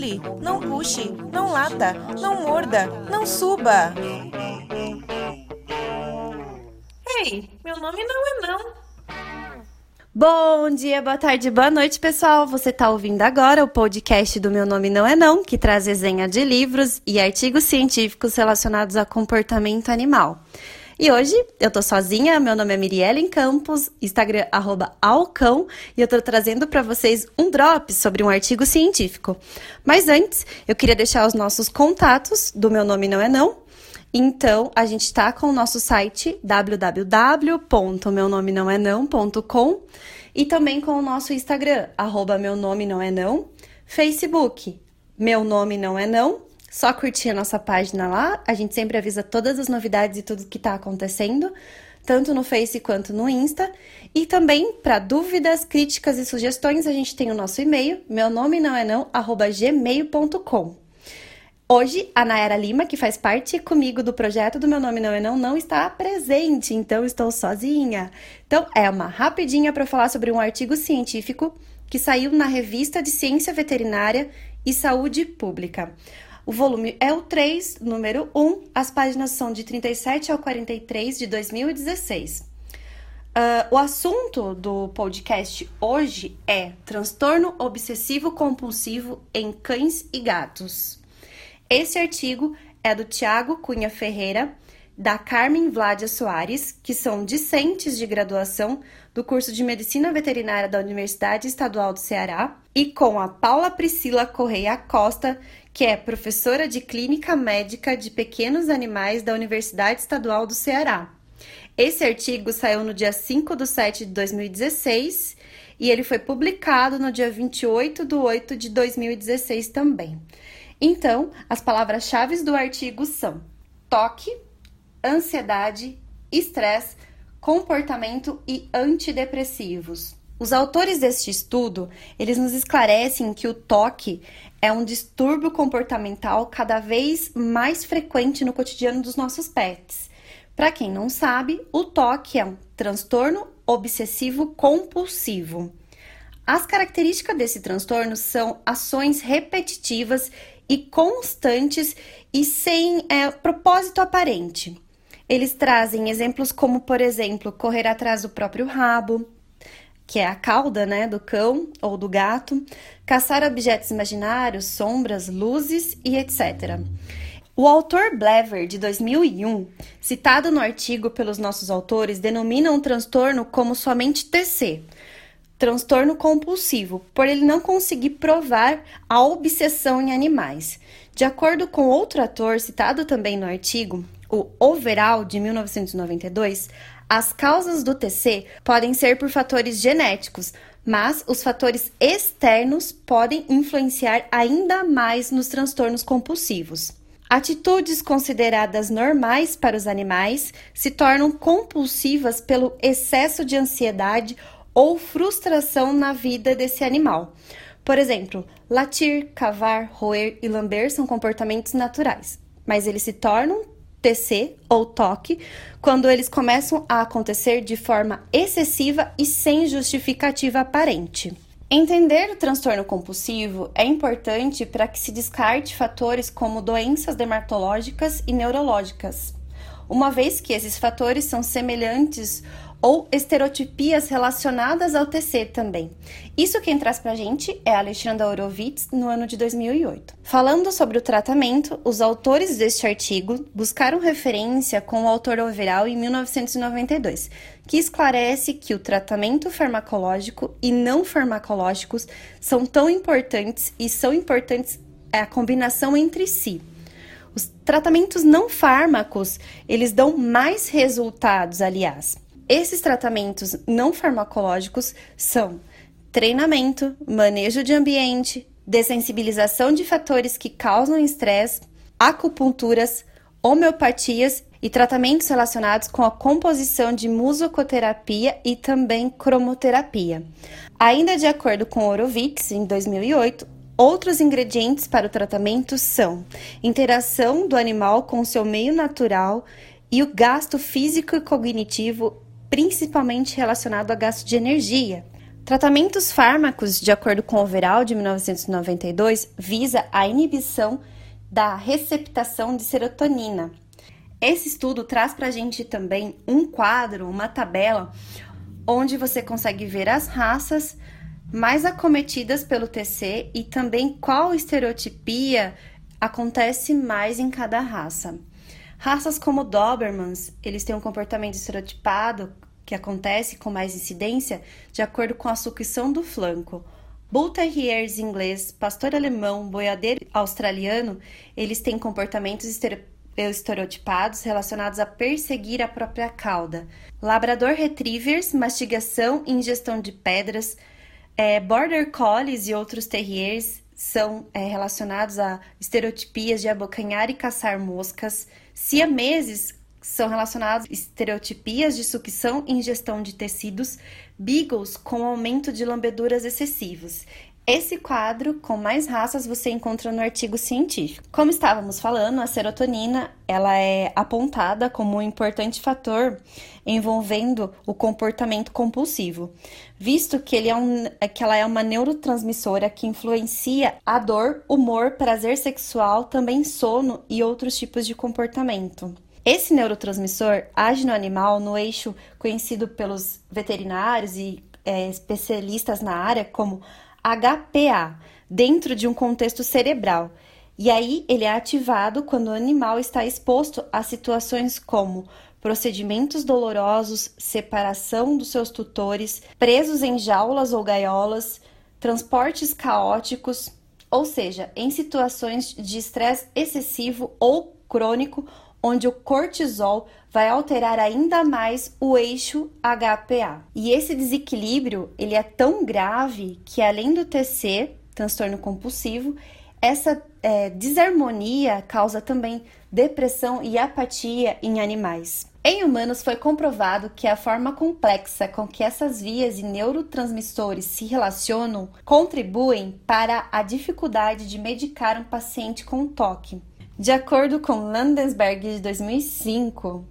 pule, não puxe, não lata, não morda, não suba. Ei, meu nome não é não. Bom dia, boa tarde, boa noite, pessoal. Você está ouvindo agora o podcast do Meu Nome Não É Não, que traz resenha de livros e artigos científicos relacionados a comportamento animal. E hoje eu tô sozinha, meu nome é Miriellen Campos, Instagram arroba alcão, e eu tô trazendo para vocês um drop sobre um artigo científico. Mas antes, eu queria deixar os nossos contatos do Meu Nome Não É Não. Então, a gente está com o nosso site www.meunomenãoenão.com e também com o nosso Instagram, arroba meu nome não é não, Facebook, meu nome não é não, só curtir a nossa página lá, a gente sempre avisa todas as novidades e tudo que está acontecendo, tanto no Face quanto no Insta. E também, para dúvidas, críticas e sugestões, a gente tem o nosso e-mail, meu nome não é não, arroba gmail.com. Hoje, a Nayara Lima, que faz parte comigo do projeto do Meu Nome Não É Não, não está presente, então estou sozinha. Então, é uma rapidinha para falar sobre um artigo científico que saiu na revista de Ciência Veterinária e Saúde Pública. O volume é o 3, número 1, as páginas são de 37 ao 43 de 2016. Uh, ah, o assunto do podcast hoje é transtorno obsessivo compulsivo em cães e gatos. Esse artigo é do Tiago Cunha Ferreira, da Carmen Vladia Soares, que são discentes de graduação do curso de Medicina Veterinária da Universidade Estadual do Ceará, e com a Paula Priscila Correia Costa, que é professora de Clínica Médica de Pequenos Animais da Universidade Estadual do Ceará. Esse artigo saiu no dia 5 de 7 de 2016 e ele foi publicado no dia 28 de 8 de 2016 também. Então, as palavras-chave do artigo são toque, ansiedade, estresse, comportamento e antidepressivos. Os autores deste estudo, eles nos esclarecem que o toque é um distúrbio comportamental cada vez mais frequente no cotidiano dos nossos pets. Para quem não sabe, o toque é um transtorno obsessivo compulsivo. As características desse transtorno são ações repetitivas e constantes e sem é, propósito aparente. Eles trazem exemplos como, por exemplo, correr atrás do próprio rabo, que é a cauda né, do cão ou do gato, caçar objetos imaginários, sombras, luzes e etc. O autor Blever, de 2001, citado no artigo pelos nossos autores, denomina um transtorno como somente TC, transtorno compulsivo, por ele não conseguir provar a obsessão em animais. De acordo com outro ator citado também no artigo, o Overall, de 1992, as causas do TC podem ser por fatores genéticos, mas os fatores externos podem influenciar ainda mais nos transtornos compulsivos. Atitudes consideradas normais para os animais se tornam compulsivas pelo excesso de ansiedade ou frustração na vida desse animal. Por exemplo, latir, cavar, roer e lamber são comportamentos naturais, mas eles se tornam TC ou toque quando eles começam a acontecer de forma excessiva e sem justificativa aparente. Entender o transtorno compulsivo é importante para que se descarte fatores como doenças dermatológicas e neurológicas, uma vez que esses fatores são semelhantes ou estereotipias relacionadas ao TC também. Isso quem traz pra gente é Alexandra Horowitz no ano de 2008. Falando sobre o tratamento, os autores deste artigo buscaram referência com o autor overall em 1992, que esclarece que o tratamento farmacológico e não farmacológicos são tão importantes e são importantes a combinação entre si. Os tratamentos não fármacos, eles dão mais resultados, aliás. Esses tratamentos não farmacológicos são treinamento, manejo de ambiente, dessensibilização de fatores que causam estresse, acupunturas, homeopatias e tratamentos relacionados com a composição de musocoterapia e também cromoterapia. Ainda de acordo com Horowitz, em 2008, outros ingredientes para o tratamento são interação do animal com seu meio natural e o gasto físico e cognitivo principalmente relacionado a gasto de energia. Tratamentos fármacos, de acordo com o Overall de 1992, visa a inibição da receptação de serotonina. Esse estudo traz para a gente também um quadro, uma tabela, onde você consegue ver as raças mais acometidas pelo TC e também qual estereotipia acontece mais em cada raça. Raças como Dobermans, eles têm um comportamento estereotipado que acontece com mais incidência de acordo com a sucção do flanco. Bull Terriers inglês, pastor alemão, boiadeiro australiano, eles têm comportamentos estereotipados relacionados a perseguir a própria cauda. Labrador Retrievers, mastigação e ingestão de pedras. É, Border Collies e outros terriers são é, relacionados a estereotipias de abocanhar e caçar moscas. Siameses são relacionados a estereotipias de sucção e ingestão de tecidos, beagles com aumento de lambeduras excessivos. Esse quadro com mais raças você encontra no artigo científico. Como estávamos falando, a serotonina ela é apontada como um importante fator envolvendo o comportamento compulsivo, visto que, ele é um, que ela é uma neurotransmissora que influencia a dor, humor, prazer sexual, também sono e outros tipos de comportamento. Esse neurotransmissor age no animal no eixo conhecido pelos veterinários e é, especialistas na área como HPA, dentro de um contexto cerebral. E aí ele é ativado quando o animal está exposto a situações como procedimentos dolorosos, separação dos seus tutores, presos em jaulas ou gaiolas, transportes caóticos, ou seja, em situações de estresse excessivo ou crônico onde o cortisol vai alterar ainda mais o eixo HPA. E esse desequilíbrio, ele é tão grave que além do TC, transtorno compulsivo, essa é, desarmonia causa também depressão e apatia em animais. Em humanos foi comprovado que a forma complexa com que essas vias e neurotransmissores se relacionam contribuem para a dificuldade de medicar um paciente com toque. De acordo com Landesberg de 2005,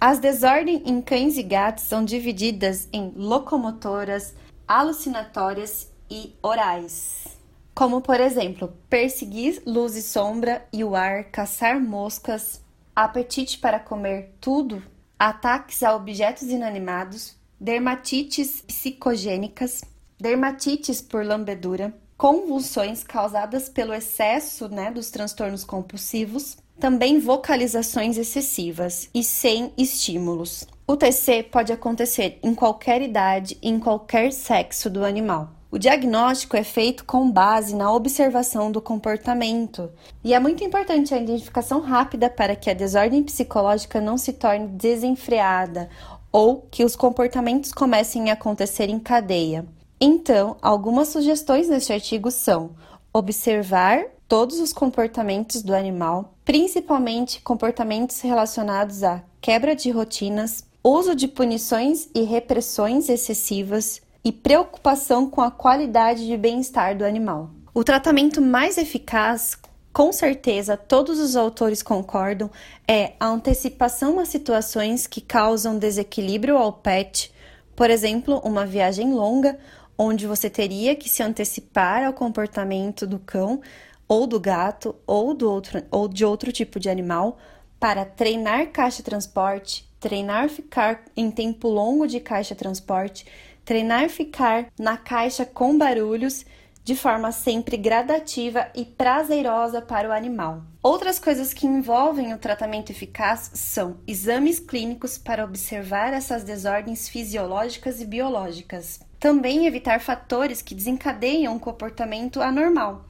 as desordens em cães e gatos são divididas em locomotoras, alucinatórias e orais. Como, por exemplo, perseguir luz e sombra e o ar, caçar moscas, apetite para comer tudo, ataques a objetos inanimados, dermatites psicogênicas, dermatites por lambedura, convulsões causadas pelo excesso né, dos transtornos compulsivos, também vocalizações excessivas e sem estímulos. O TC pode acontecer em qualquer idade e em qualquer sexo do animal. O diagnóstico é feito com base na observação do comportamento e é muito importante a identificação rápida para que a desordem psicológica não se torne desenfreada ou que os comportamentos comecem a acontecer em cadeia. Então, algumas sugestões neste artigo são observar todos os comportamentos do animal, principalmente comportamentos relacionados à quebra de rotinas, uso de punições e repressões excessivas e preocupação com a qualidade de bem-estar do animal. O tratamento mais eficaz, com certeza todos os autores concordam, é a antecipação a situações que causam desequilíbrio ao pet, por exemplo, uma viagem longa onde você teria que se antecipar ao comportamento do cão ou do gato ou, do outro, ou de outro tipo de animal para treinar caixa transporte, treinar ficar em tempo longo de caixa transporte, treinar ficar na caixa com barulhos de forma sempre gradativa e prazerosa para o animal. Outras coisas que envolvem o tratamento eficaz são exames clínicos para observar essas desordens fisiológicas e biológicas, também evitar fatores que desencadeiam um comportamento anormal.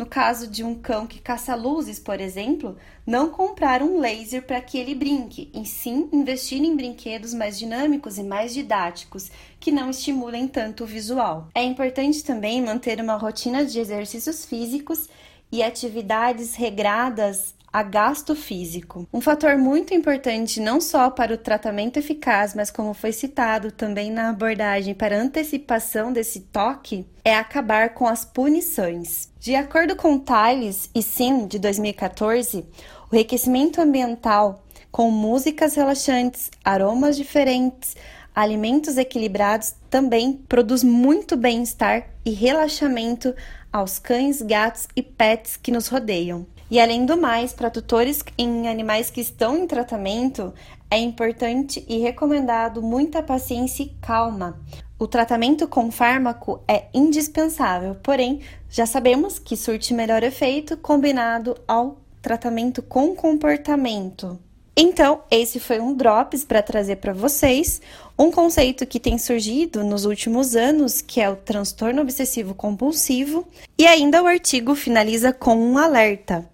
No caso de um cão que caça luzes, por exemplo, não comprar um laser para que ele brinque, e sim investir em brinquedos mais dinâmicos e mais didáticos, que não estimulem tanto o visual. É importante também manter uma rotina de exercícios físicos e atividades regradas a gasto físico. Um fator muito importante não só para o tratamento eficaz, mas como foi citado também na abordagem para antecipação desse toque, é acabar com as punições. De acordo com Tiles e Sim de 2014, o enriquecimento ambiental com músicas relaxantes, aromas diferentes, alimentos equilibrados também produz muito bem-estar e relaxamento aos cães, gatos e pets que nos rodeiam. E além do mais, para tutores em animais que estão em tratamento, é importante e recomendado muita paciência e calma. O tratamento com fármaco é indispensável, porém, já sabemos que surte melhor efeito combinado ao tratamento com comportamento. Então, esse foi um drops para trazer para vocês um conceito que tem surgido nos últimos anos, que é o transtorno obsessivo compulsivo, e ainda o artigo finaliza com um alerta.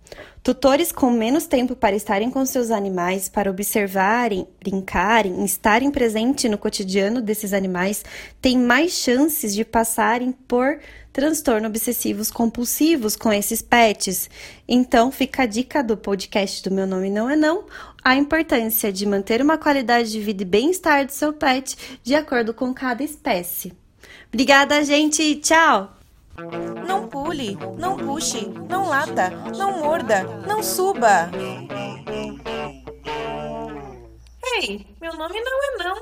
Tutores com menos tempo para estarem com seus animais, para observarem, brincarem, estarem presentes no cotidiano desses animais, têm mais chances de passarem por transtorno obsessivos compulsivos com esses pets. Então, fica a dica do podcast do Meu Nome Não É Não, a importância de manter uma qualidade de vida e bem-estar do seu pet de acordo com cada espécie. Obrigada, gente! Tchau! Não pule, não puxe, não lata, não morda, não suba. Ei, meu nome não é não.